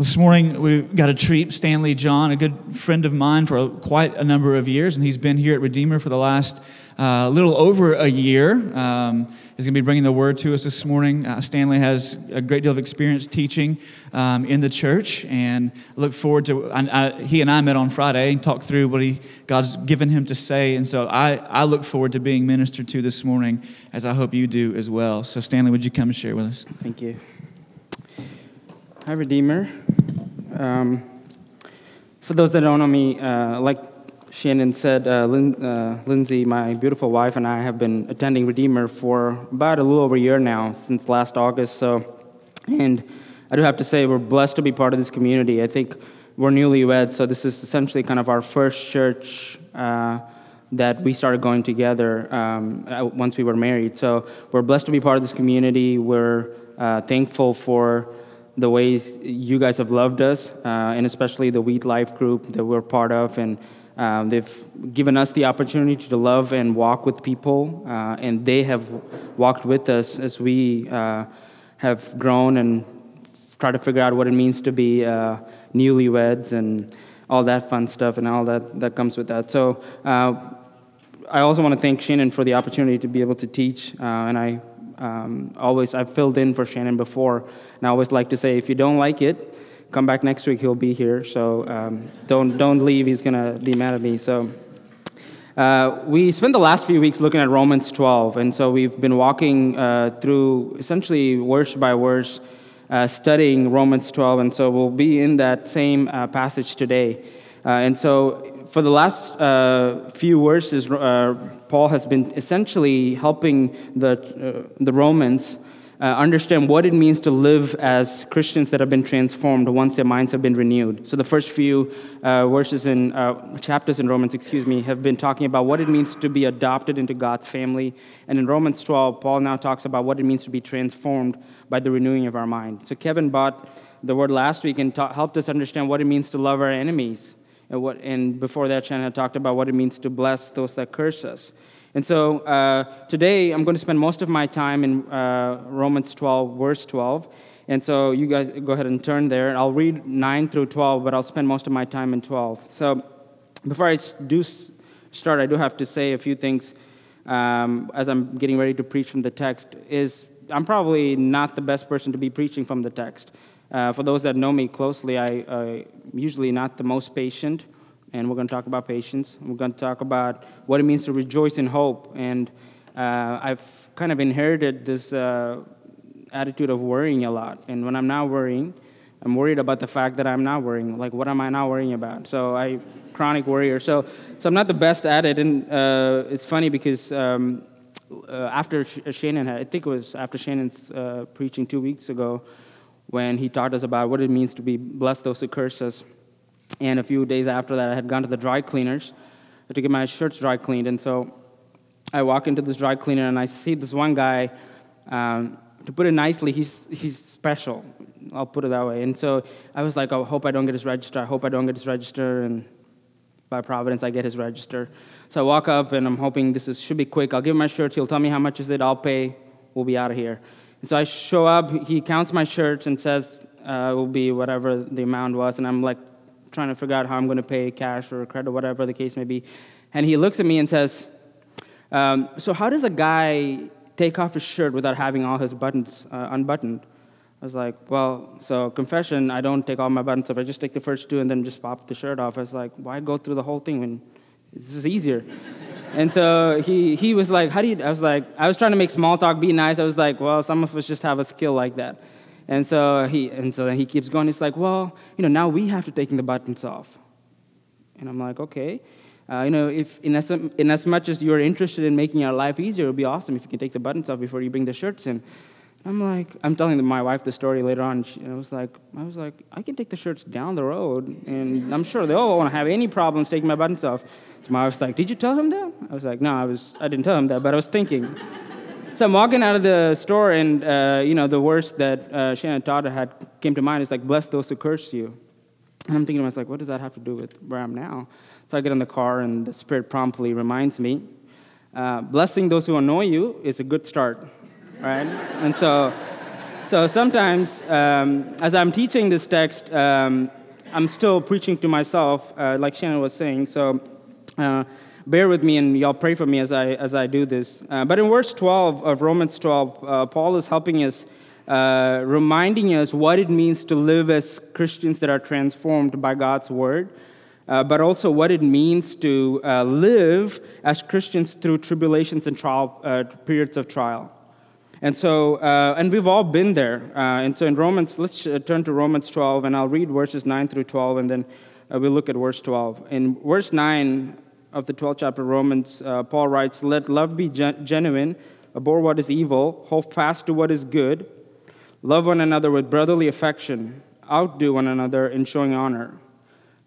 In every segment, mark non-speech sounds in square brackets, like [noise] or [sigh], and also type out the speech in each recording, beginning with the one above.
This morning we got a treat. Stanley John, a good friend of mine for a, quite a number of years, and he's been here at Redeemer for the last uh, little over a year. Um, he's going to be bringing the word to us this morning. Uh, Stanley has a great deal of experience teaching um, in the church, and I look forward to. I, I, he and I met on Friday and talked through what he God's given him to say, and so I, I look forward to being ministered to this morning, as I hope you do as well. So Stanley, would you come and share with us? Thank you. Hi, Redeemer. Um, for those that don't know me, uh, like Shannon said, uh, Lin- uh, Lindsay, my beautiful wife, and I have been attending Redeemer for about a little over a year now, since last August. So, and I do have to say, we're blessed to be part of this community. I think we're newlyweds, so this is essentially kind of our first church uh, that we started going together um, once we were married. So we're blessed to be part of this community. We're uh, thankful for the ways you guys have loved us, uh, and especially the Wheat Life group that we're part of. And um, they've given us the opportunity to love and walk with people, uh, and they have walked with us as we uh, have grown and try to figure out what it means to be uh, newlyweds and all that fun stuff and all that, that comes with that. So uh, I also want to thank Shannon for the opportunity to be able to teach, uh, and I um, always I've filled in for Shannon before, and I always like to say, if you don't like it, come back next week. He'll be here. So um, don't don't leave. He's gonna be mad at me. So. Uh, we spent the last few weeks looking at Romans 12, and so we've been walking uh, through essentially verse by verse, uh, studying Romans 12, and so we'll be in that same uh, passage today. Uh, and so, for the last uh, few verses, Paul has been essentially helping the, the Romans uh, understand what it means to live as Christians that have been transformed once their minds have been renewed. So the first few uh, verses in uh, chapters in Romans, excuse me, have been talking about what it means to be adopted into God's family. And in Romans 12, Paul now talks about what it means to be transformed by the renewing of our mind. So Kevin bought the word last week and ta- helped us understand what it means to love our enemies. And, what, and before that, Shannon had talked about what it means to bless those that curse us. And so uh, today I'm going to spend most of my time in uh, Romans 12, verse 12. And so you guys go ahead and turn there. I'll read 9 through 12, but I'll spend most of my time in 12. So before I do start, I do have to say a few things um, as I'm getting ready to preach from the text. Is I'm probably not the best person to be preaching from the text. Uh, for those that know me closely, I, am usually not the most patient and we're going to talk about patience. We're going to talk about what it means to rejoice in hope. And uh, I've kind of inherited this uh, attitude of worrying a lot. And when I'm not worrying, I'm worried about the fact that I'm not worrying. Like, what am I not worrying about? So I chronic worrier. So, so I'm not the best at it. And uh, it's funny because um, uh, after Shannon, had, I think it was after Shannon's uh, preaching two weeks ago, when he taught us about what it means to be blessed those who curse us and a few days after that, I had gone to the dry cleaners to get my shirts dry cleaned. And so I walk into this dry cleaner and I see this one guy. Um, to put it nicely, he's, he's special. I'll put it that way. And so I was like, I hope I don't get his register. I hope I don't get his register. And by Providence, I get his register. So I walk up and I'm hoping this is, should be quick. I'll give him my shirts. He'll tell me how much is it. I'll pay. We'll be out of here. And so I show up. He counts my shirts and says uh, it will be whatever the amount was. And I'm like, trying to figure out how I'm going to pay cash or credit, whatever the case may be. And he looks at me and says, um, So, how does a guy take off his shirt without having all his buttons uh, unbuttoned? I was like, Well, so confession, I don't take all my buttons off. I just take the first two and then just pop the shirt off. I was like, Why go through the whole thing when this is easier? And so he, he was like, How do you? I was like, I was trying to make small talk, be nice. I was like, Well, some of us just have a skill like that. And so he and so then he keeps going. He's like, well, you know, now we have to taking the buttons off. And I'm like, okay. Uh, you know, if in as, in as much as you're interested in making our life easier, it would be awesome if you can take the buttons off before you bring the shirts in. I'm like, I'm telling my wife the story later on. She, I was like, I was like, I can take the shirts down the road, and I'm sure they all won't have any problems taking my buttons off. So my wife's like, Did you tell him that? I was like, No, I was, I didn't tell him that, but I was thinking. [laughs] So I'm walking out of the store, and uh, you know the words that uh, Shannon taught had came to mind is like, "Bless those who curse you." And I'm thinking to myself, what does that have to do with where I'm now? So I get in the car, and the Spirit promptly reminds me, uh, "Blessing those who annoy you is a good start, right?" and so, so sometimes, um, as I'm teaching this text, um, I'm still preaching to myself, uh, like Shannon was saying. So uh, bear with me and y'all pray for me as I, as I do this. Uh, but in verse 12 of Romans 12, uh, Paul is helping us, uh, reminding us what it means to live as Christians that are transformed by God's word. Uh, but also what it means to live as Christians through tribulations and trial, periods of trial. And so, uh, and we've all been there. Uh, and so in Romans, let's uh, turn to Romans 12, and I'll read verses 9 through 12, and then uh, we'll look at verse 12. In verse 9 of the 12th chapter of Romans, uh, Paul writes, Let love be gen- genuine, abhor what is evil, hold fast to what is good, love one another with brotherly affection, outdo one another in showing honor.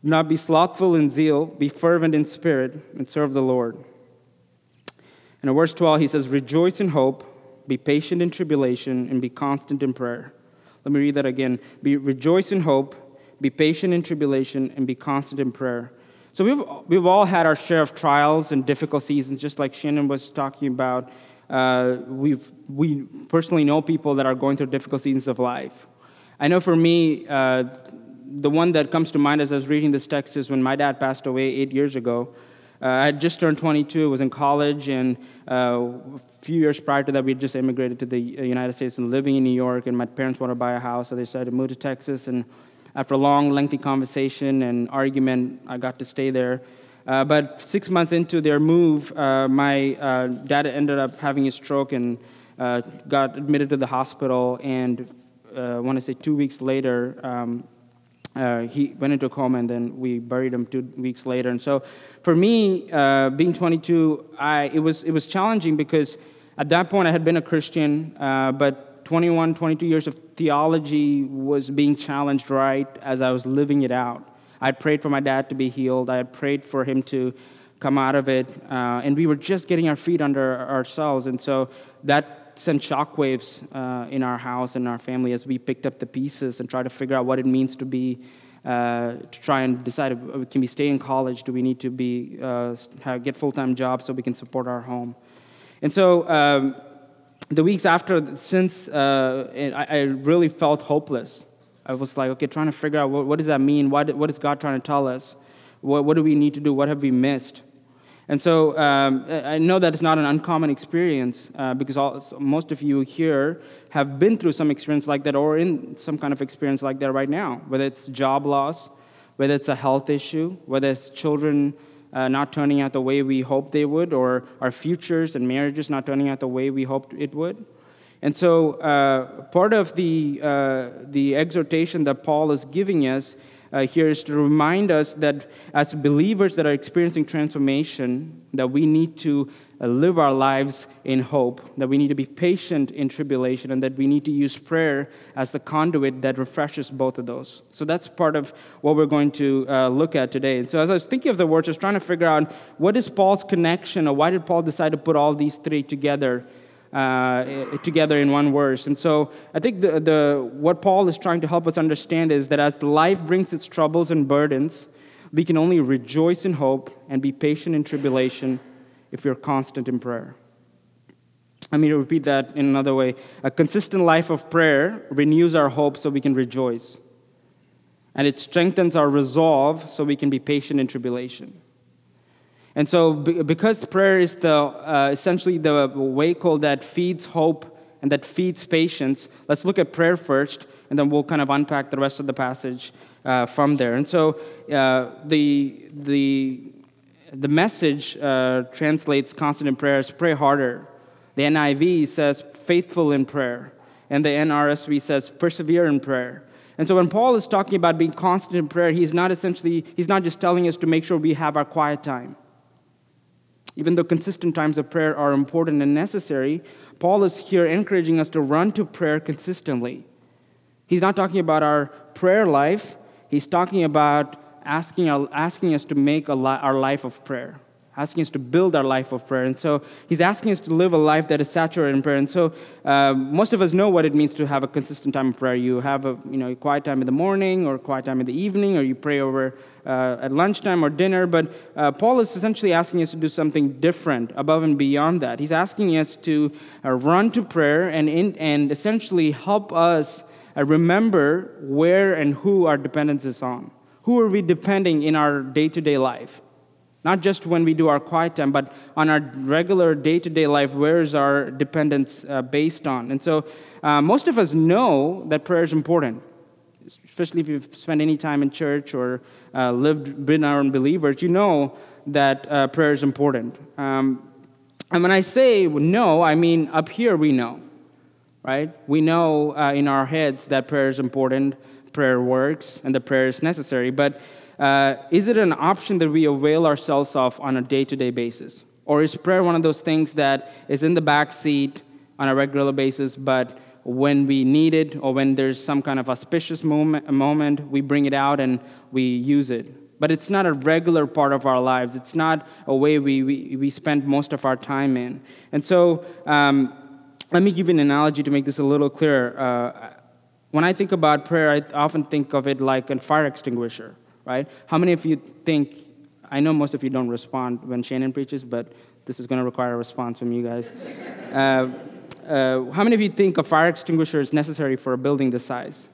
Do not be slothful in zeal, be fervent in spirit, and serve the Lord. And in verse 12, he says, Rejoice in hope be patient in tribulation, and be constant in prayer. Let me read that again. Be rejoice in hope, be patient in tribulation, and be constant in prayer. So we've, we've all had our share of trials and difficult seasons, just like Shannon was talking about. Uh, we've, we personally know people that are going through difficult seasons of life. I know for me, uh, the one that comes to mind as I was reading this text is when my dad passed away eight years ago. Uh, I had just turned 22, I was in college, and uh, a few years prior to that, we had just immigrated to the uh, United States and living in New York, and my parents wanted to buy a house, so they decided to move to Texas. And after a long, lengthy conversation and argument, I got to stay there. Uh, but six months into their move, uh, my uh, dad ended up having a stroke and got admitted to the hospital. And I want to say two weeks later, um, uh, he went into a coma and then we buried him two weeks later. And so for me, uh, being 22, I, it, was, it was challenging because at that point I had been a Christian, uh, but 21, 22 years of theology was being challenged right as I was living it out. I had prayed for my dad to be healed, I had prayed for him to come out of it, uh, and we were just getting our feet under ourselves. And so that sent shockwaves uh, in our house and our family as we picked up the pieces and tried to figure out what it means to be uh, to try and decide if, can we stay in college? Do we need to be uh, have, get full-time jobs so we can support our home? And so um, the weeks after since uh, I, I, really felt hopeless. I was like okay trying to figure out what, what does that mean? What, what is god trying to tell us? What, what do we need to do? What have we missed and so um, I know that it's not an uncommon experience uh, because all, most of you here have been through some experience like that or in some kind of experience like that right now, whether it's job loss, whether it's a health issue, whether it's children uh, not turning out the way we hoped they would, or our futures and marriages not turning out the way we hoped it would. And so, uh, part of the, uh, the exhortation that Paul is giving us uh, here is to remind us that as believers that are experiencing transformation, that we need to uh, live our lives in hope, that we need to be patient in tribulation, and that we need to use prayer as the conduit that refreshes both of those. So that's part of what we're going to uh, look at today. And so as I was thinking of the words, I was trying to figure out what is Paul's connection, or why did Paul decide to put all these three together uh, together in one verse. And so I think the, the, what Paul is trying to help us understand is that as life brings its troubles and burdens, we can only rejoice in hope and be patient in tribulation if we're constant in prayer. Let me repeat that in another way. A consistent life of prayer renews our hope so we can rejoice. And it strengthens our resolve so we can be patient in tribulation. And so, because prayer is the, uh, essentially the vehicle that feeds hope and that feeds patience, let's look at prayer first, and then we'll kind of unpack the rest of the passage uh, from there. And so, uh, the, the, the message uh, translates constant in prayer as pray harder. The NIV says faithful in prayer, and the NRSV says persevere in prayer. And so when Paul is talking about being constant in prayer, he's not essentially, he's not just telling us to make sure we have our quiet time. Even though consistent times of prayer are important and necessary, Paul is here encouraging us to run to prayer consistently. He's not talking about our prayer life, he's talking about asking, asking us to make li- our life of prayer. Asking us to build our life of prayer. And so he's asking us to live a life that is saturated in prayer. And so uh, most of us know what it means to have a consistent time of prayer. You have a you know quiet time in the morning, or quiet time in the evening, or you pray over uh, at lunchtime or dinner. But uh, Paul is essentially asking us to do something different, above and beyond that. He's asking us to uh, run to prayer and in, and essentially help us uh, remember where and who our dependence is on. Who are we depending in our day to day life? Not just when we do our quiet time, but on our regular day to day life, where is our dependence uh, based on? And so, uh, most of us know that prayer is important, especially if you've spent any time in church or uh, lived, been around believers, you know that uh, prayer is important. Um, and when I say no, I mean up here we know, right? We know uh, in our heads that prayer is important, prayer works, and the prayer is necessary. But uh, is it an option that we avail ourselves of on a day to day basis? Or is prayer one of those things that is in the back seat on a regular basis, but when we need it or when there's some kind of auspicious moment, moment, we bring it out and we use it? But it's not a regular part of our lives. It's not a way we, we, we spend most of our time in. And so, um, let me give you an analogy to make this a little clearer. Uh, when I think about prayer, I often think of it like a fire extinguisher right? How many of you think, I know most of you don't respond when Shannon preaches, but this is going to require a response from you guys. [laughs] uh, uh, how many of you think a fire extinguisher is necessary for a building this size?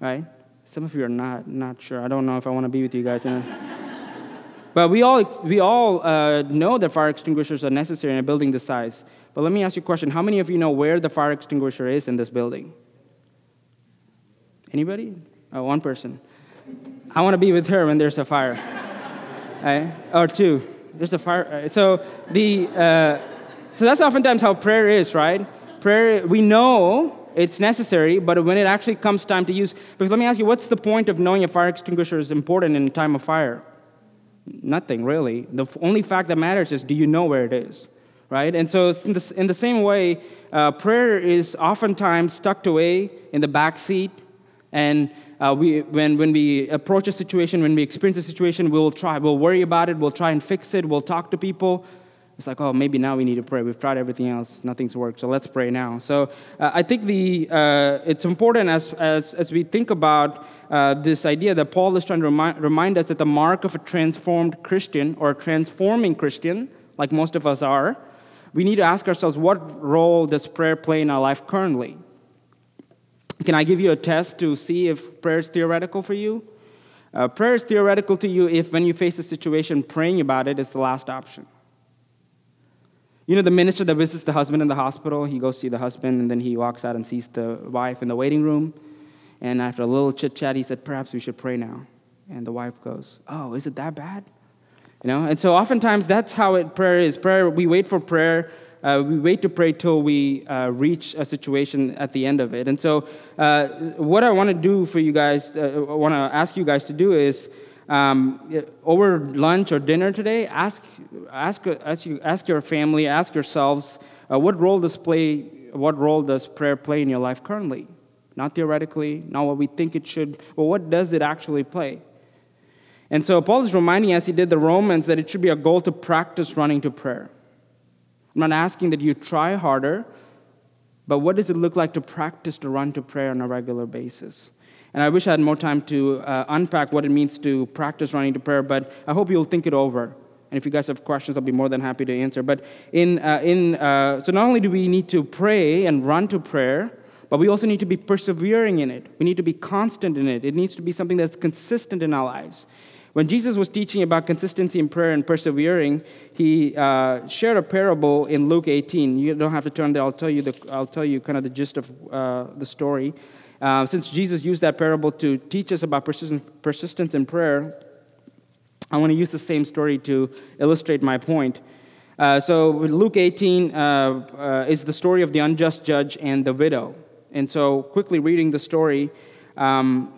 Right? Some of you are not, not sure. I don't know if I want to be with you guys. [laughs] but we all, we all uh, know that fire extinguishers are necessary in a building this size. But let me ask you a question. How many of you know where the fire extinguisher is in this building? Anybody? Oh, one person. I want to be with her when there's a fire. right? Or two. There's a fire. So the uh, so that's oftentimes how prayer is, right? Prayer we know it's necessary, but when it actually comes time to use, because let me ask you, what's the point of knowing a fire extinguisher is important in time of fire? Nothing really. The only fact that matters is do you know where it is, right? And so in the, in the same way, uh, prayer is oftentimes tucked away in the back seat, and uh, we, when, when we approach a situation, when we experience a situation, we'll try, we'll worry about it, we'll try and fix it, we'll talk to people. It's like, oh, maybe now we need to pray. We've tried everything else, nothing's worked, so let's pray now. So uh, I think the, uh, it's important as, as, as we think about uh, this idea that Paul is trying to remind, remind us that the mark of a transformed Christian or a transforming Christian, like most of us are, we need to ask ourselves what role does prayer play in our life currently? Can I give you a test to see if prayer is theoretical for you? Uh, prayer is theoretical to you if, when you face a situation, praying about it is the last option. You know, the minister that visits the husband in the hospital, he goes see the husband, and then he walks out and sees the wife in the waiting room. And after a little chit chat, he said, Perhaps we should pray now. And the wife goes, Oh, is it that bad? You know, and so oftentimes that's how it, prayer is. Prayer, we wait for prayer uh, we wait to pray till we uh, reach a situation at the end of it. And so, uh, what I want to do for you guys, uh, I want to ask you guys to do is um, over lunch or dinner today, ask, ask, ask, you, ask your family, ask yourselves, uh, what role does play, what role does prayer play in your life currently? Not theoretically, not what we think it should, but what does it actually play? And so Paul is reminding us, he did the Romans, that it should be a goal to practice running to prayer. I'm not asking that you try harder, but what does it look like to practice to run to prayer on a regular basis? And I wish I had more time to uh, unpack what it means to practice running to prayer, but I hope you'll think it over. And if you guys have questions, I'll be more than happy to answer. But in, uh, in uh, so not only do we need to pray and run to prayer, but we also need to be persevering in it. We need to be constant in it. It needs to be something that's consistent in our lives. When Jesus was teaching about consistency in prayer and persevering, he uh, shared a parable in Luke 18. You don't have to turn there. I'll tell you, the, I'll tell you kind of the gist of uh, the story. Uh, since Jesus used that parable to teach us about persistence in prayer, I want to use the same story to illustrate my point. Uh, so, Luke 18 uh, uh, is the story of the unjust judge and the widow. And so, quickly reading the story, um,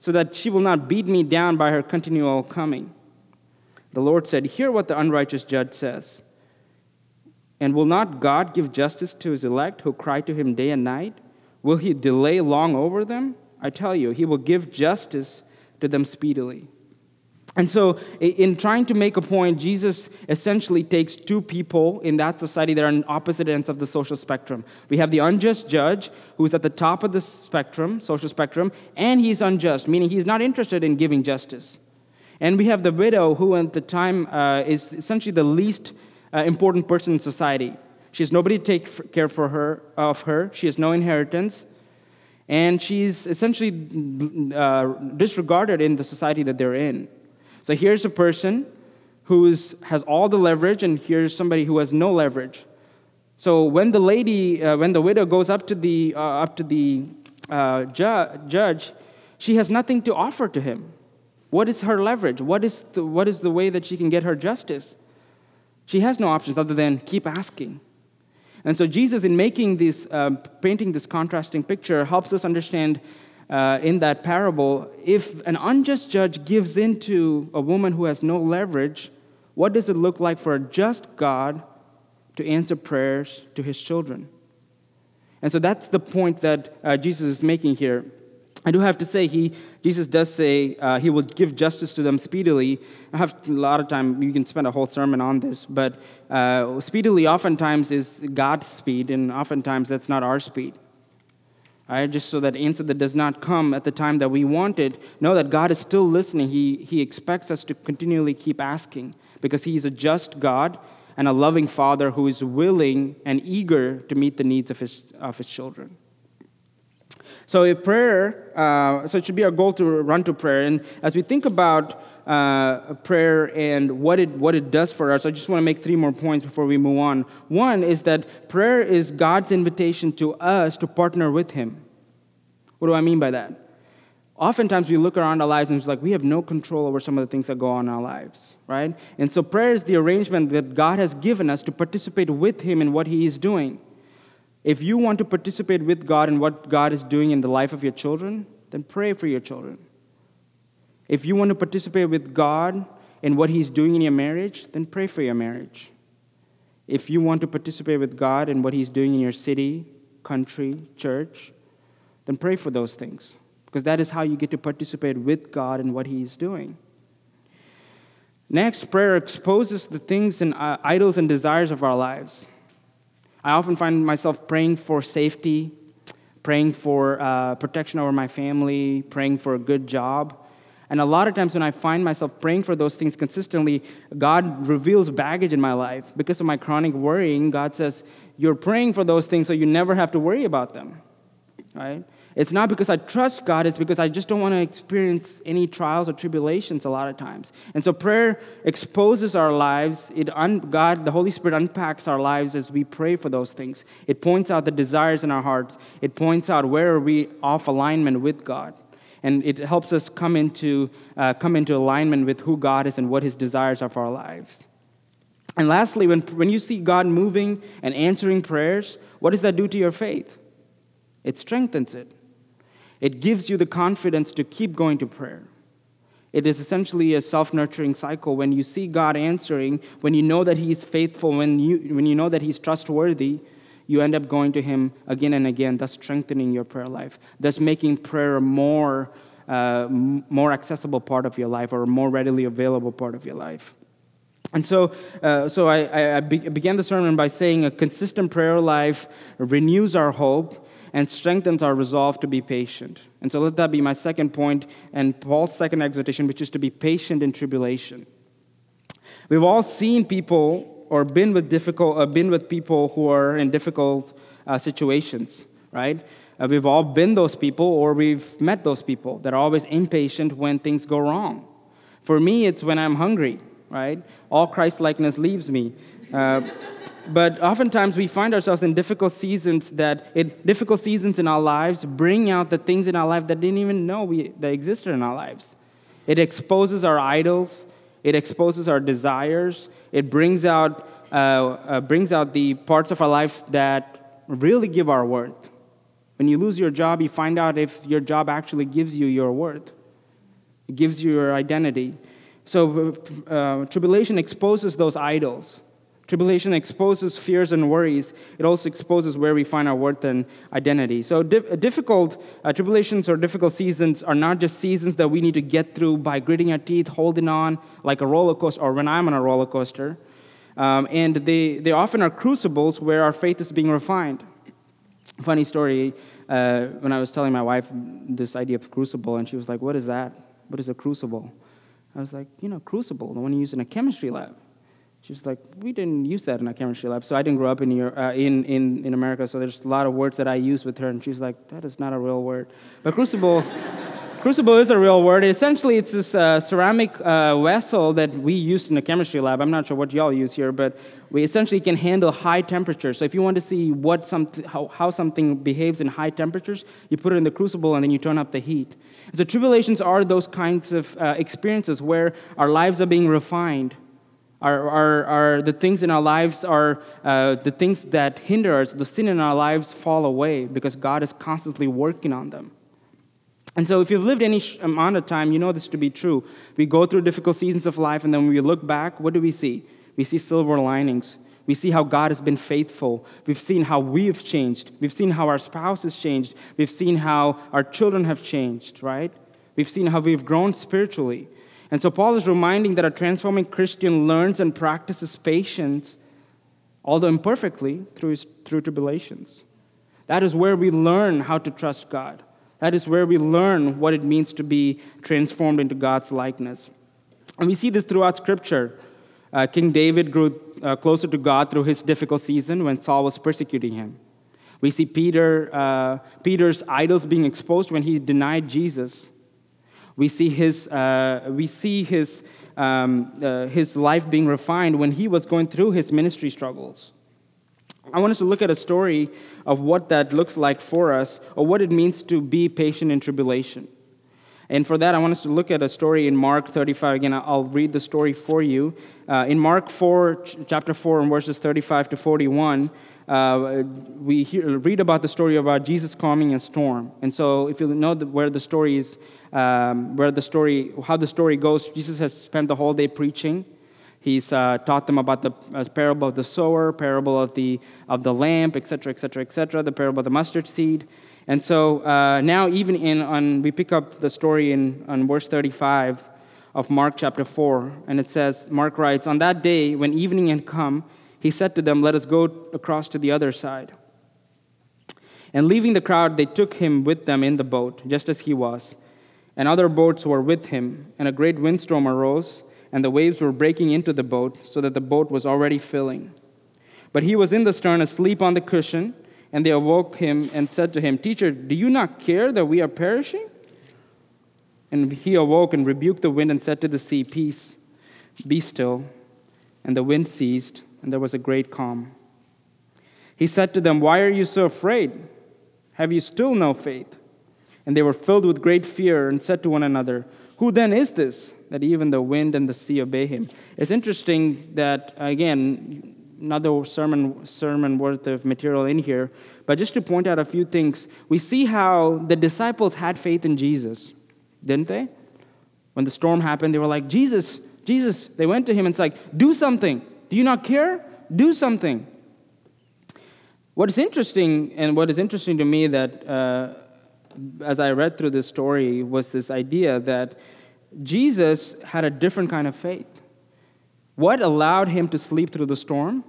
so that she will not beat me down by her continual coming. The Lord said, Hear what the unrighteous judge says. And will not God give justice to his elect who cry to him day and night? Will he delay long over them? I tell you, he will give justice to them speedily. And so, in trying to make a point, Jesus essentially takes two people in that society that are on opposite ends of the social spectrum. We have the unjust judge, who's at the top of the spectrum, social spectrum, and he's unjust, meaning he's not interested in giving justice. And we have the widow, who at the time uh, is essentially the least uh, important person in society. She has nobody to take care for her, of her, she has no inheritance, and she's essentially uh, disregarded in the society that they're in. So here's a person who has all the leverage, and here's somebody who has no leverage. So when the lady, uh, when the widow goes up to the, uh, up to the uh, ju- judge, she has nothing to offer to him. What is her leverage? What is, the, what is the way that she can get her justice? She has no options other than keep asking. And so Jesus, in making this, uh, painting this contrasting picture, helps us understand uh, in that parable, if an unjust judge gives in to a woman who has no leverage, what does it look like for a just God to answer prayers to his children? And so that's the point that uh, Jesus is making here. I do have to say, he, Jesus does say uh, he will give justice to them speedily. I have a lot of time, you can spend a whole sermon on this, but uh, speedily oftentimes is God's speed, and oftentimes that's not our speed. Just so that answer that does not come at the time that we want it, know that God is still listening. He, he expects us to continually keep asking because He is a just God and a loving Father who is willing and eager to meet the needs of His, of his children. So, if prayer, uh, so it should be our goal to run to prayer. And as we think about uh, prayer and what it, what it does for us, I just want to make three more points before we move on. One is that prayer is God's invitation to us to partner with Him. What do I mean by that? Oftentimes we look around our lives and it's like we have no control over some of the things that go on in our lives, right? And so prayer is the arrangement that God has given us to participate with Him in what He is doing. If you want to participate with God in what God is doing in the life of your children, then pray for your children. If you want to participate with God in what He's doing in your marriage, then pray for your marriage. If you want to participate with God in what He's doing in your city, country, church, then pray for those things. Because that is how you get to participate with God in what He's doing. Next, prayer exposes the things and uh, idols and desires of our lives. I often find myself praying for safety, praying for uh, protection over my family, praying for a good job. And a lot of times when I find myself praying for those things consistently, God reveals baggage in my life. Because of my chronic worrying, God says, You're praying for those things so you never have to worry about them. Right? It's not because I trust God, it's because I just don't want to experience any trials or tribulations a lot of times. And so prayer exposes our lives. It un- God, the Holy Spirit unpacks our lives as we pray for those things. It points out the desires in our hearts. It points out where are we off alignment with God. And it helps us come into, uh, come into alignment with who God is and what his desires are for our lives. And lastly, when, when you see God moving and answering prayers, what does that do to your faith? It strengthens it. It gives you the confidence to keep going to prayer. It is essentially a self nurturing cycle. When you see God answering, when you know that He's faithful, when you, when you know that He's trustworthy, you end up going to Him again and again, thus strengthening your prayer life, thus making prayer more, uh, more accessible part of your life or a more readily available part of your life. And so, uh, so I, I began the sermon by saying a consistent prayer life renews our hope and strengthens our resolve to be patient. And so let that be my second point and Paul's second exhortation, which is to be patient in tribulation. We've all seen people or been with difficult, uh, been with people who are in difficult uh, situations, right? Uh, we've all been those people or we've met those people that are always impatient when things go wrong. For me, it's when I'm hungry, right? All Christ likeness leaves me. Uh, [laughs] but oftentimes we find ourselves in difficult seasons that in difficult seasons in our lives bring out the things in our life that didn't even know we, that existed in our lives. It exposes our idols. it exposes our desires, it brings out, uh, uh, brings out the parts of our life that really give our worth. When you lose your job, you find out if your job actually gives you your worth, it gives you your identity. So, uh, tribulation exposes those idols. Tribulation exposes fears and worries. It also exposes where we find our worth and identity. So, di- difficult uh, tribulations or difficult seasons are not just seasons that we need to get through by gritting our teeth, holding on like a roller coaster, or when I'm on a roller coaster. Um, and they, they often are crucibles where our faith is being refined. Funny story uh, when I was telling my wife this idea of crucible, and she was like, What is that? What is a crucible? I was like, You know, crucible, the one you use in a chemistry lab. She was like, we didn't use that in our chemistry lab. So I didn't grow up in, uh, in, in, in America, so there's a lot of words that I use with her, and she's like, that is not a real word. But crucible, [laughs] crucible is a real word. Essentially, it's this uh, ceramic uh, vessel that we used in the chemistry lab. I'm not sure what y'all use here, but we essentially can handle high temperatures. So if you want to see what some, how, how something behaves in high temperatures, you put it in the crucible and then you turn up the heat. So tribulations are those kinds of uh, experiences where our lives are being refined are, are, are the things in our lives are uh, the things that hinder us, the sin in our lives fall away because God is constantly working on them. And so, if you've lived any amount of time, you know this to be true. We go through difficult seasons of life, and then when we look back, what do we see? We see silver linings. We see how God has been faithful. We've seen how we've changed. We've seen how our spouse has changed. We've seen how our children have changed, right? We've seen how we've grown spiritually. And so Paul is reminding that a transforming Christian learns and practices patience, although imperfectly, through, his, through tribulations. That is where we learn how to trust God. That is where we learn what it means to be transformed into God's likeness. And we see this throughout Scripture. Uh, King David grew uh, closer to God through his difficult season when Saul was persecuting him. We see Peter, uh, Peter's idols being exposed when he denied Jesus. We see his, uh, we see his, um, uh, his life being refined when he was going through his ministry struggles. I want us to look at a story of what that looks like for us, or what it means to be patient in tribulation. And for that, I want us to look at a story in Mark 35. Again, I'll read the story for you. Uh, in Mark 4, chapter 4, and verses 35 to 41, uh, we hear, read about the story about Jesus calming a storm. And so, if you know the, where the story is, um, where the story, how the story goes, Jesus has spent the whole day preaching. He's uh, taught them about the uh, parable of the sower, parable of the of the lamp, etc., etc., etc., the parable of the mustard seed. And so uh, now, even in on, we pick up the story in on verse 35 of Mark chapter 4, and it says, Mark writes, On that day, when evening had come, he said to them, Let us go across to the other side. And leaving the crowd, they took him with them in the boat, just as he was. And other boats were with him, and a great windstorm arose, and the waves were breaking into the boat, so that the boat was already filling. But he was in the stern, asleep on the cushion, and they awoke him and said to him, Teacher, do you not care that we are perishing? And he awoke and rebuked the wind and said to the sea, Peace, be still. And the wind ceased and there was a great calm. He said to them, Why are you so afraid? Have you still no faith? And they were filled with great fear and said to one another, Who then is this that even the wind and the sea obey him? It's interesting that, again, another sermon, sermon worth of material in here, but just to point out a few things, we see how the disciples had faith in Jesus, didn't they? When the storm happened, they were like, Jesus, Jesus. They went to him and it's like, Do something. Do you not care? Do something. What is interesting, and what is interesting to me that uh, as I read through this story was this idea that Jesus had a different kind of faith. What allowed him to sleep through the storm?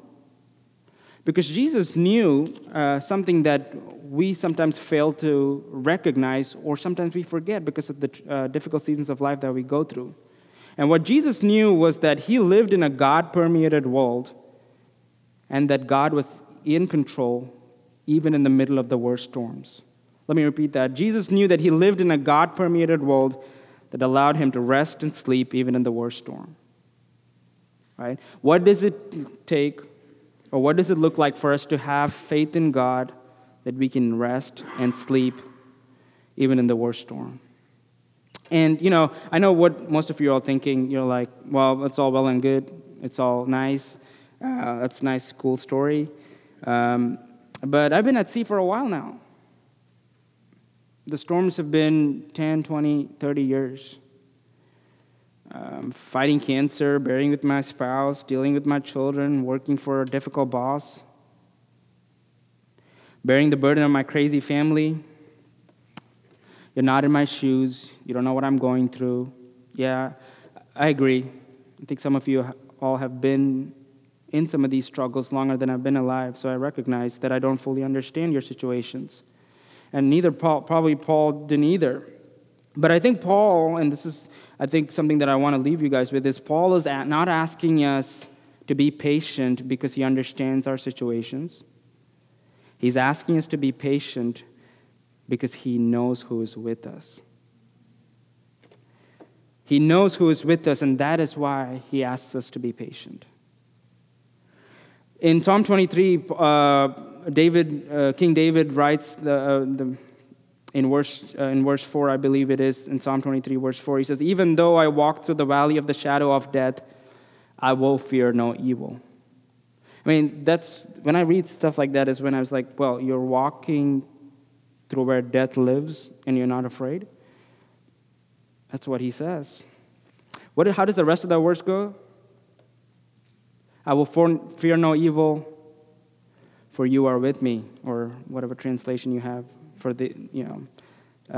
Because Jesus knew uh, something that we sometimes fail to recognize, or sometimes we forget because of the uh, difficult seasons of life that we go through. And what Jesus knew was that he lived in a God permeated world and that God was in control even in the middle of the worst storms. Let me repeat that. Jesus knew that he lived in a God permeated world that allowed him to rest and sleep even in the worst storm. Right? What does it take, or what does it look like for us to have faith in God that we can rest and sleep even in the worst storm? And, you know, I know what most of you are thinking. You're like, well, it's all well and good. It's all nice. Uh, that's a nice, cool story. Um, but I've been at sea for a while now. The storms have been 10, 20, 30 years. Um, fighting cancer, bearing with my spouse, dealing with my children, working for a difficult boss, bearing the burden of my crazy family, you're not in my shoes. You don't know what I'm going through. Yeah, I agree. I think some of you all have been in some of these struggles longer than I've been alive, so I recognize that I don't fully understand your situations. And neither Paul, probably Paul didn't either. But I think Paul, and this is, I think, something that I want to leave you guys with, is Paul is not asking us to be patient because he understands our situations. He's asking us to be patient because he knows who is with us. He knows who is with us, and that is why he asks us to be patient. In Psalm 23, uh, David, uh, King David writes the, uh, the, in, verse, uh, in verse 4, I believe it is, in Psalm 23, verse 4, he says, Even though I walk through the valley of the shadow of death, I will fear no evil. I mean, that's when I read stuff like that, is when I was like, well, you're walking through where death lives and you're not afraid? That's what he says. What, how does the rest of that verse go? I will fear no evil, for you are with me, or whatever translation you have for the, you know,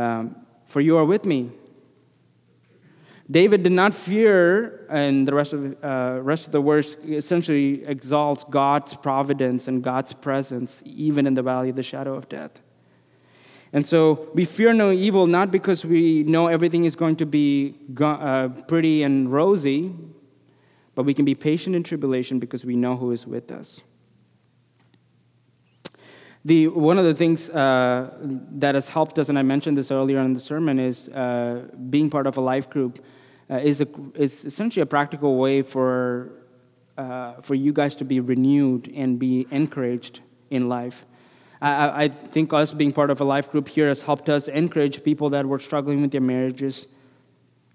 um, for you are with me. David did not fear, and the rest of, uh, rest of the verse essentially exalts God's providence and God's presence, even in the valley of the shadow of death. And so we fear no evil not because we know everything is going to be uh, pretty and rosy, but we can be patient in tribulation because we know who is with us. The, one of the things uh, that has helped us, and I mentioned this earlier in the sermon, is uh, being part of a life group uh, is, a, is essentially a practical way for, uh, for you guys to be renewed and be encouraged in life. I, I think us being part of a life group here has helped us encourage people that were struggling with their marriages,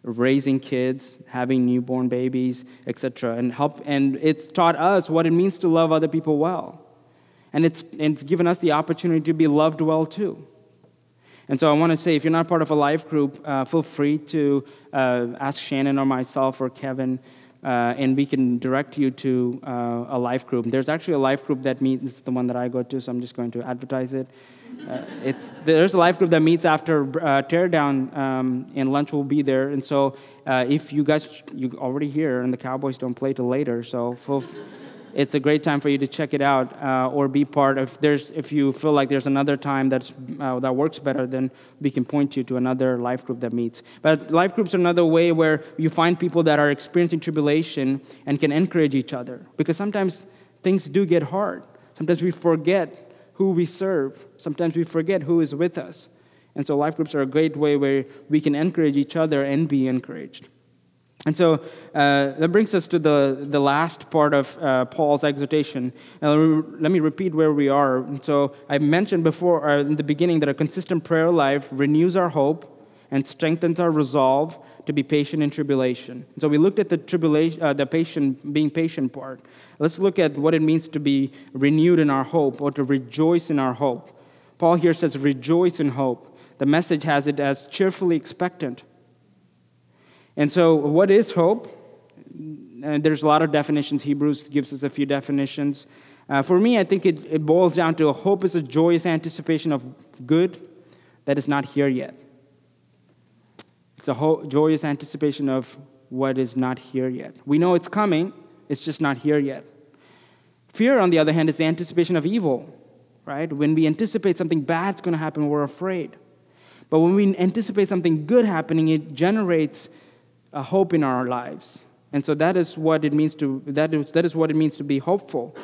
raising kids, having newborn babies, etc. And help and it's taught us what it means to love other people well. And it's, it's given us the opportunity to be loved well too. And so I want to say if you're not part of a life group, uh, feel free to uh, ask Shannon or myself or Kevin uh, and we can direct you to uh, a life group. There's actually a life group that meets, the one that I go to, so I'm just going to advertise it. Uh, [laughs] it's, there's a life group that meets after uh, teardown, um, and lunch will be there. And so uh, if you guys, you're already here, and the Cowboys don't play till later, so it's a great time for you to check it out uh, or be part of there's if you feel like there's another time that's uh, that works better then we can point you to another life group that meets. But life groups are another way where you find people that are experiencing tribulation and can encourage each other. Because sometimes things do get hard. Sometimes we forget who we serve. Sometimes we forget who is with us. And so life groups are a great way where we can encourage each other and be encouraged and so uh, that brings us to the, the last part of uh, Paul's exhortation. Now, let me repeat where we are. So I mentioned before uh, in the beginning that a consistent prayer life renews our hope and strengthens our resolve to be patient in tribulation. So we looked at the tribulation, uh, the patient being patient part. Let's look at what it means to be renewed in our hope or to rejoice in our hope. Paul here says, "Rejoice in hope." The message has it as cheerfully expectant. And so, what is hope? And there's a lot of definitions. Hebrews gives us a few definitions. Uh, for me, I think it, it boils down to hope is a joyous anticipation of good that is not here yet. It's a ho- joyous anticipation of what is not here yet. We know it's coming, it's just not here yet. Fear, on the other hand, is the anticipation of evil, right? When we anticipate something bad's going to happen, we're afraid. But when we anticipate something good happening, it generates a hope in our lives. And so that is what it means to that is, that is what it means to be hopeful.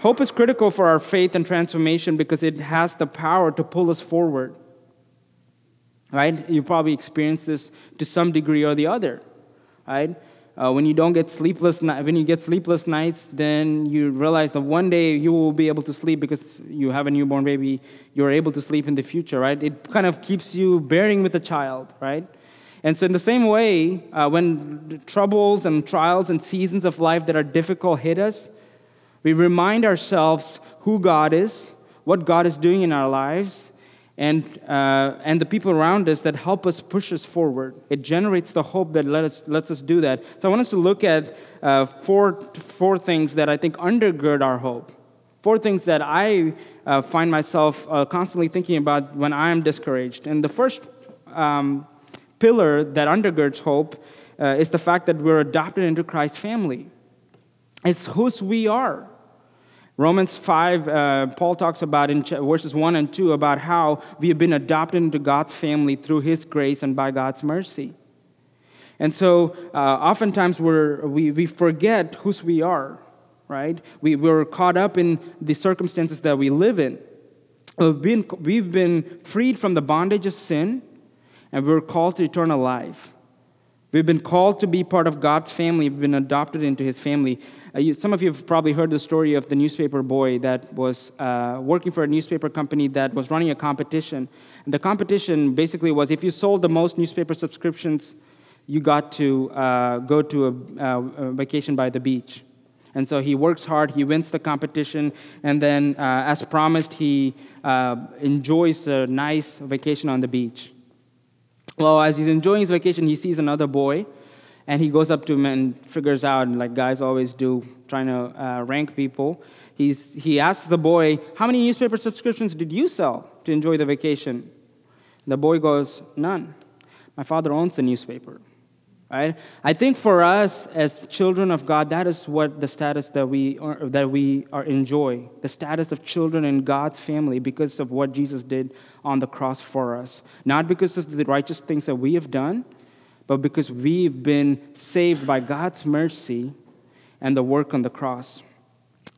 Hope is critical for our faith and transformation because it has the power to pull us forward. Right? You probably experienced this to some degree or the other. Right? Uh, when you don't get sleepless, when you get sleepless nights, then you realize that one day you will be able to sleep because you have a newborn baby. You're able to sleep in the future, right? It kind of keeps you bearing with a child, right? And so, in the same way, uh, when troubles and trials and seasons of life that are difficult hit us, we remind ourselves who God is, what God is doing in our lives, and, uh, and the people around us that help us push us forward. It generates the hope that let us, lets us do that. So I want us to look at uh, four, four things that I think undergird our hope. Four things that I uh, find myself uh, constantly thinking about when I am discouraged. And the first um, pillar that undergirds hope uh, is the fact that we're adopted into Christ's family. It's whose we are. Romans 5, uh, Paul talks about in verses 1 and 2 about how we have been adopted into God's family through his grace and by God's mercy. And so, uh, oftentimes, we, we forget whose we are, right? We, we're caught up in the circumstances that we live in. We've been, we've been freed from the bondage of sin, and we're called to eternal life. We've been called to be part of God's family. We've been adopted into his family. Uh, you, some of you have probably heard the story of the newspaper boy that was uh, working for a newspaper company that was running a competition. And the competition basically was if you sold the most newspaper subscriptions, you got to uh, go to a, uh, a, vacation by the beach. And so he works hard, he wins the competition, and then, uh, as promised, he uh, enjoys a nice vacation on the beach. Well, as he's enjoying his vacation, he sees another boy, and he goes up to him and figures out, like guys always do, trying to uh, rank people. He's, he asks the boy, How many newspaper subscriptions did you sell to enjoy the vacation? The boy goes, None. My father owns the newspaper right? I think for us as children of god that is what the status that we are, that we are enjoy the status of children in god's family because of what jesus did on the cross for us. Not because of the righteous things that we have done but because we've been saved by god's mercy and the work on the cross.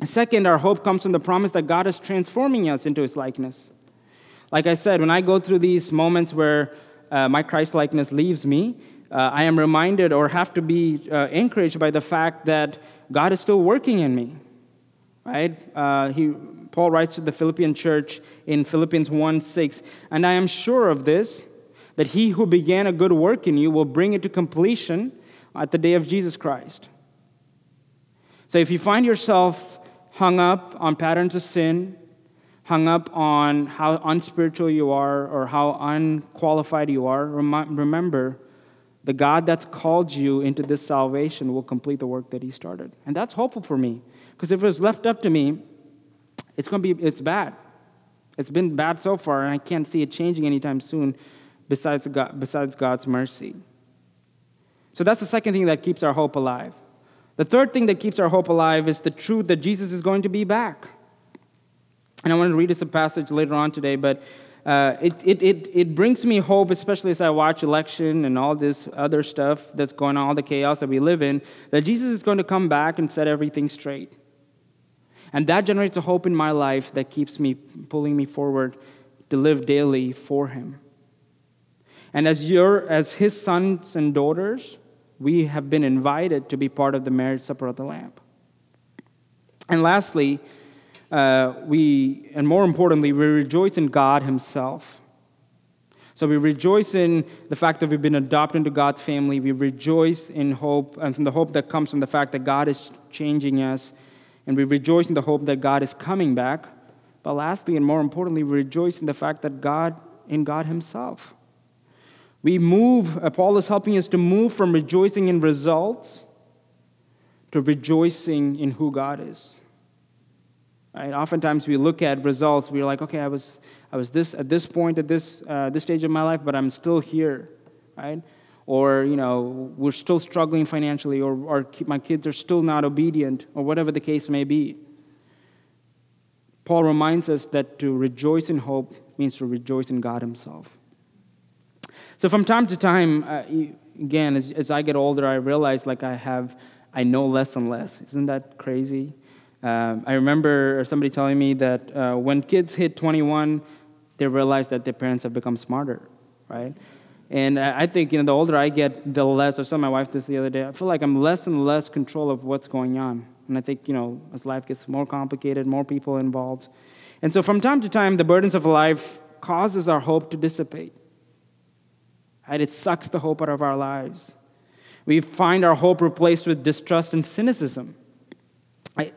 Second our hope comes from the promise that god is transforming us into his likeness. Like i said when i go through these moments where uh, my christ likeness leaves me uh, I am reminded or have to be uh, encouraged by the fact that God is still working in me. Right? Uh, he, Paul writes to the Philippian church in Philippians 1 6, and I am sure of this, that he who began a good work in you will bring it to completion at the day of Jesus Christ. So if you find yourself hung up on patterns of sin, hung up on how unspiritual you are or how unqualified you are, rem- remember the God that's called you into this salvation will complete the work that He started. And that's hopeful for me. Because if it was left up to me, it's going to be, it's bad. It's been bad so far, and I can't see it changing anytime soon besides, God, besides God's mercy. So that's the second thing that keeps our hope alive. The third thing that keeps our hope alive is the truth that Jesus is going to be back. And I want to read us a passage later on today, but uh, it, it, it, it brings me hope, especially as I watch election and all this other stuff that's going on, all the chaos that we live in, that Jesus is going to come back and set everything straight. And that generates a hope in my life that keeps me pulling me forward to live daily for Him. And as, your, as His sons and daughters, we have been invited to be part of the marriage supper of the Lamb. And lastly, uh, we, and more importantly, we rejoice in God Himself. So we rejoice in the fact that we've been adopted into God's family. We rejoice in hope and from the hope that comes from the fact that God is changing us. And we rejoice in the hope that God is coming back. But lastly, and more importantly, we rejoice in the fact that God, in God Himself. We move, uh, Paul is helping us to move from rejoicing in results to rejoicing in who God is. Right? Oftentimes we look at results, we're like, okay, I was, I was this at this point at this, uh, this stage of my life, but I'm still here, right? Or, you know, we're still struggling financially, or, or my kids are still not obedient, or whatever the case may be. Paul reminds us that to rejoice in hope means to rejoice in God Himself. So from time to time, uh, again, as, as I get older, I realize like I have, I know less and less. Isn't that crazy? Um, I remember somebody telling me that uh, when kids hit 21, they realize that their parents have become smarter, right? And I think, you know, the older I get, the less, I saw my wife this the other day, I feel like I'm less and less control of what's going on. And I think, you know, as life gets more complicated, more people involved. And so from time to time, the burdens of life causes our hope to dissipate. Right? It sucks the hope out of our lives. We find our hope replaced with distrust and cynicism.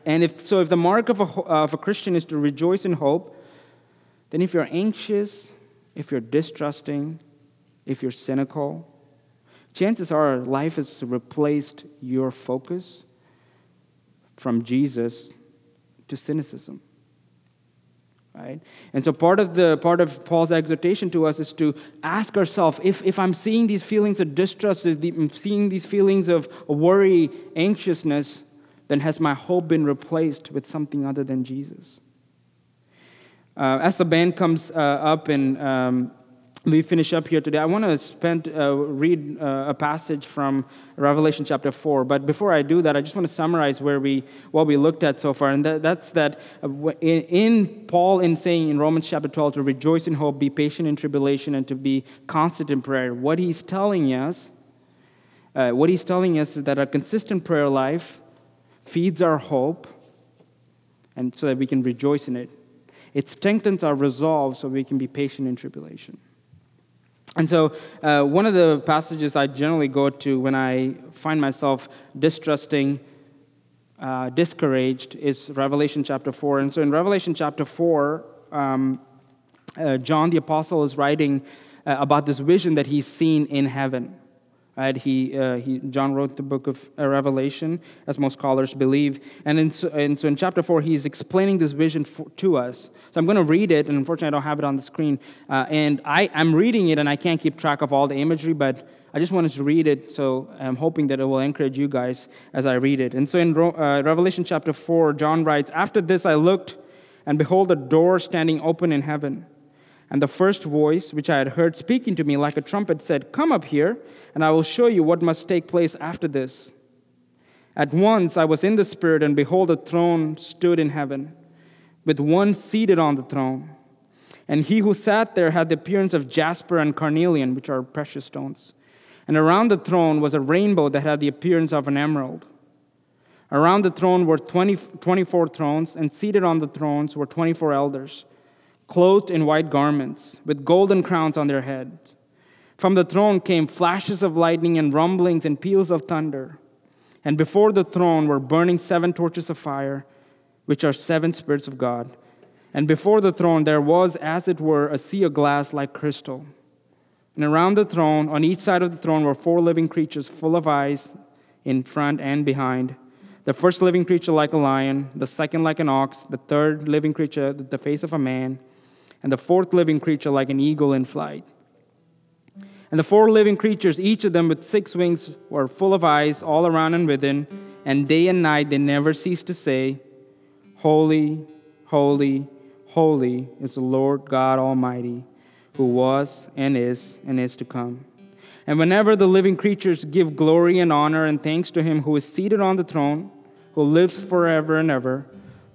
And if, so, if the mark of a, of a Christian is to rejoice in hope, then if you're anxious, if you're distrusting, if you're cynical, chances are life has replaced your focus from Jesus to cynicism right? And so part of the part of paul's exhortation to us is to ask ourselves if, if i'm seeing these feelings of distrust if i'm seeing these feelings of worry anxiousness then has my hope been replaced with something other than jesus uh, as the band comes uh, up and um, we finish up here today, I want to spend uh, read uh, a passage from Revelation chapter four. But before I do that, I just want to summarize where we what we looked at so far, and that, that's that uh, in, in, Paul in saying in Romans chapter twelve to rejoice in hope, be patient in tribulation, and to be constant in prayer. What he's telling us, uh, what he's telling us is that a consistent prayer life feeds our hope, and so that we can rejoice in it. It strengthens our resolve so we can be patient in tribulation. And so, uh, one of the passages I generally go to when I find myself distrusting, uh, discouraged, is Revelation chapter 4. And so, in Revelation chapter 4, um, uh, John the Apostle is writing uh, about this vision that he's seen in heaven. Right? He, uh, he, John wrote the book of uh, Revelation, as most scholars believe. And, in, and so in chapter 4, he's explaining this vision for, to us. So I'm going to read it, and unfortunately, I don't have it on the screen. Uh, and I, I'm reading it, and I can't keep track of all the imagery, but I just wanted to read it, so I'm hoping that it will encourage you guys as I read it. And so in uh, Revelation chapter 4, John writes After this I looked, and behold, a door standing open in heaven. And the first voice, which I had heard speaking to me like a trumpet, said, Come up here, and I will show you what must take place after this. At once I was in the Spirit, and behold, a throne stood in heaven, with one seated on the throne. And he who sat there had the appearance of jasper and carnelian, which are precious stones. And around the throne was a rainbow that had the appearance of an emerald. Around the throne were 20, 24 thrones, and seated on the thrones were 24 elders clothed in white garments, with golden crowns on their heads. From the throne came flashes of lightning and rumblings and peals of thunder. And before the throne were burning seven torches of fire, which are seven spirits of God. And before the throne there was, as it were, a sea of glass like crystal. And around the throne, on each side of the throne, were four living creatures full of eyes in front and behind. The first living creature like a lion, the second like an ox, the third living creature with the face of a man and the fourth living creature like an eagle in flight. And the four living creatures, each of them with six wings, were full of eyes all around and within, and day and night they never cease to say, Holy, holy, holy is the Lord God Almighty, who was and is and is to come. And whenever the living creatures give glory and honor and thanks to him who is seated on the throne, who lives forever and ever,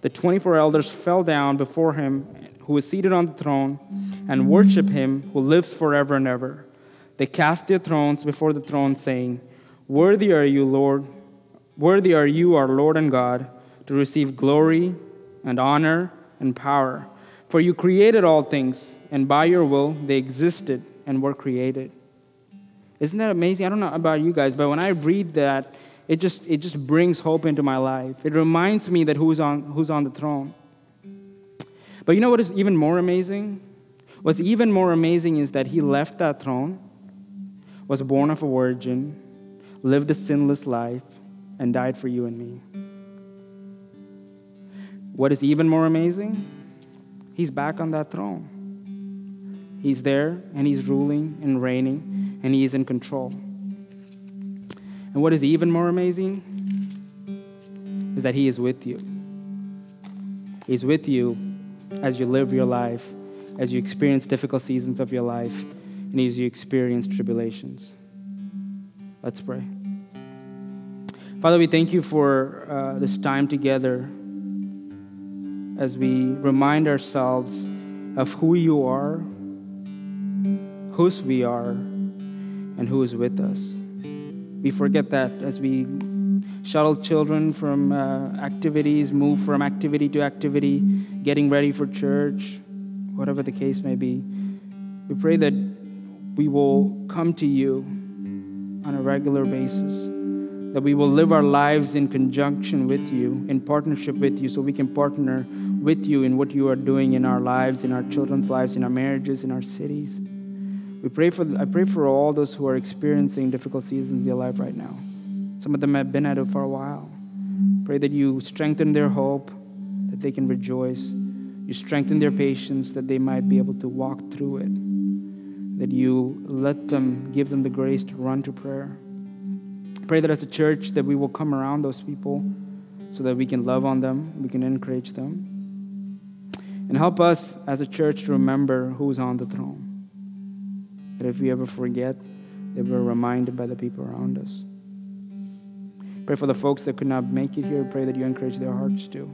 the 24 elders fell down before him who is seated on the throne, and worship him who lives forever and ever. They cast their thrones before the throne, saying, Worthy are you, Lord, worthy are you, our Lord and God, to receive glory and honor and power. For you created all things, and by your will they existed and were created. Isn't that amazing? I don't know about you guys, but when I read that, it just, it just brings hope into my life. It reminds me that who's on, who's on the throne. But you know what is even more amazing? What's even more amazing is that he left that throne, was born of a virgin, lived a sinless life, and died for you and me. What is even more amazing? He's back on that throne. He's there and he's ruling and reigning and he is in control. And what is even more amazing is that he is with you. He's with you as you live your life, as you experience difficult seasons of your life, and as you experience tribulations. Let's pray. Father, we thank you for uh, this time together as we remind ourselves of who you are, whose we are, and who is with us. We forget that as we shuttle children from uh, activities, move from activity to activity, getting ready for church, whatever the case may be. We pray that we will come to you on a regular basis, that we will live our lives in conjunction with you, in partnership with you, so we can partner with you in what you are doing in our lives, in our children's lives, in our marriages, in our cities. We pray for, I pray for all those who are experiencing difficult seasons in their life right now. Some of them have been at it for a while. Pray that you strengthen their hope, that they can rejoice. You strengthen their patience, that they might be able to walk through it. That you let them, give them the grace to run to prayer. Pray that as a church that we will come around those people so that we can love on them, we can encourage them. And help us as a church to remember who's on the throne. That if we ever forget, that we're reminded by the people around us. Pray for the folks that could not make it here. Pray that you encourage their hearts too.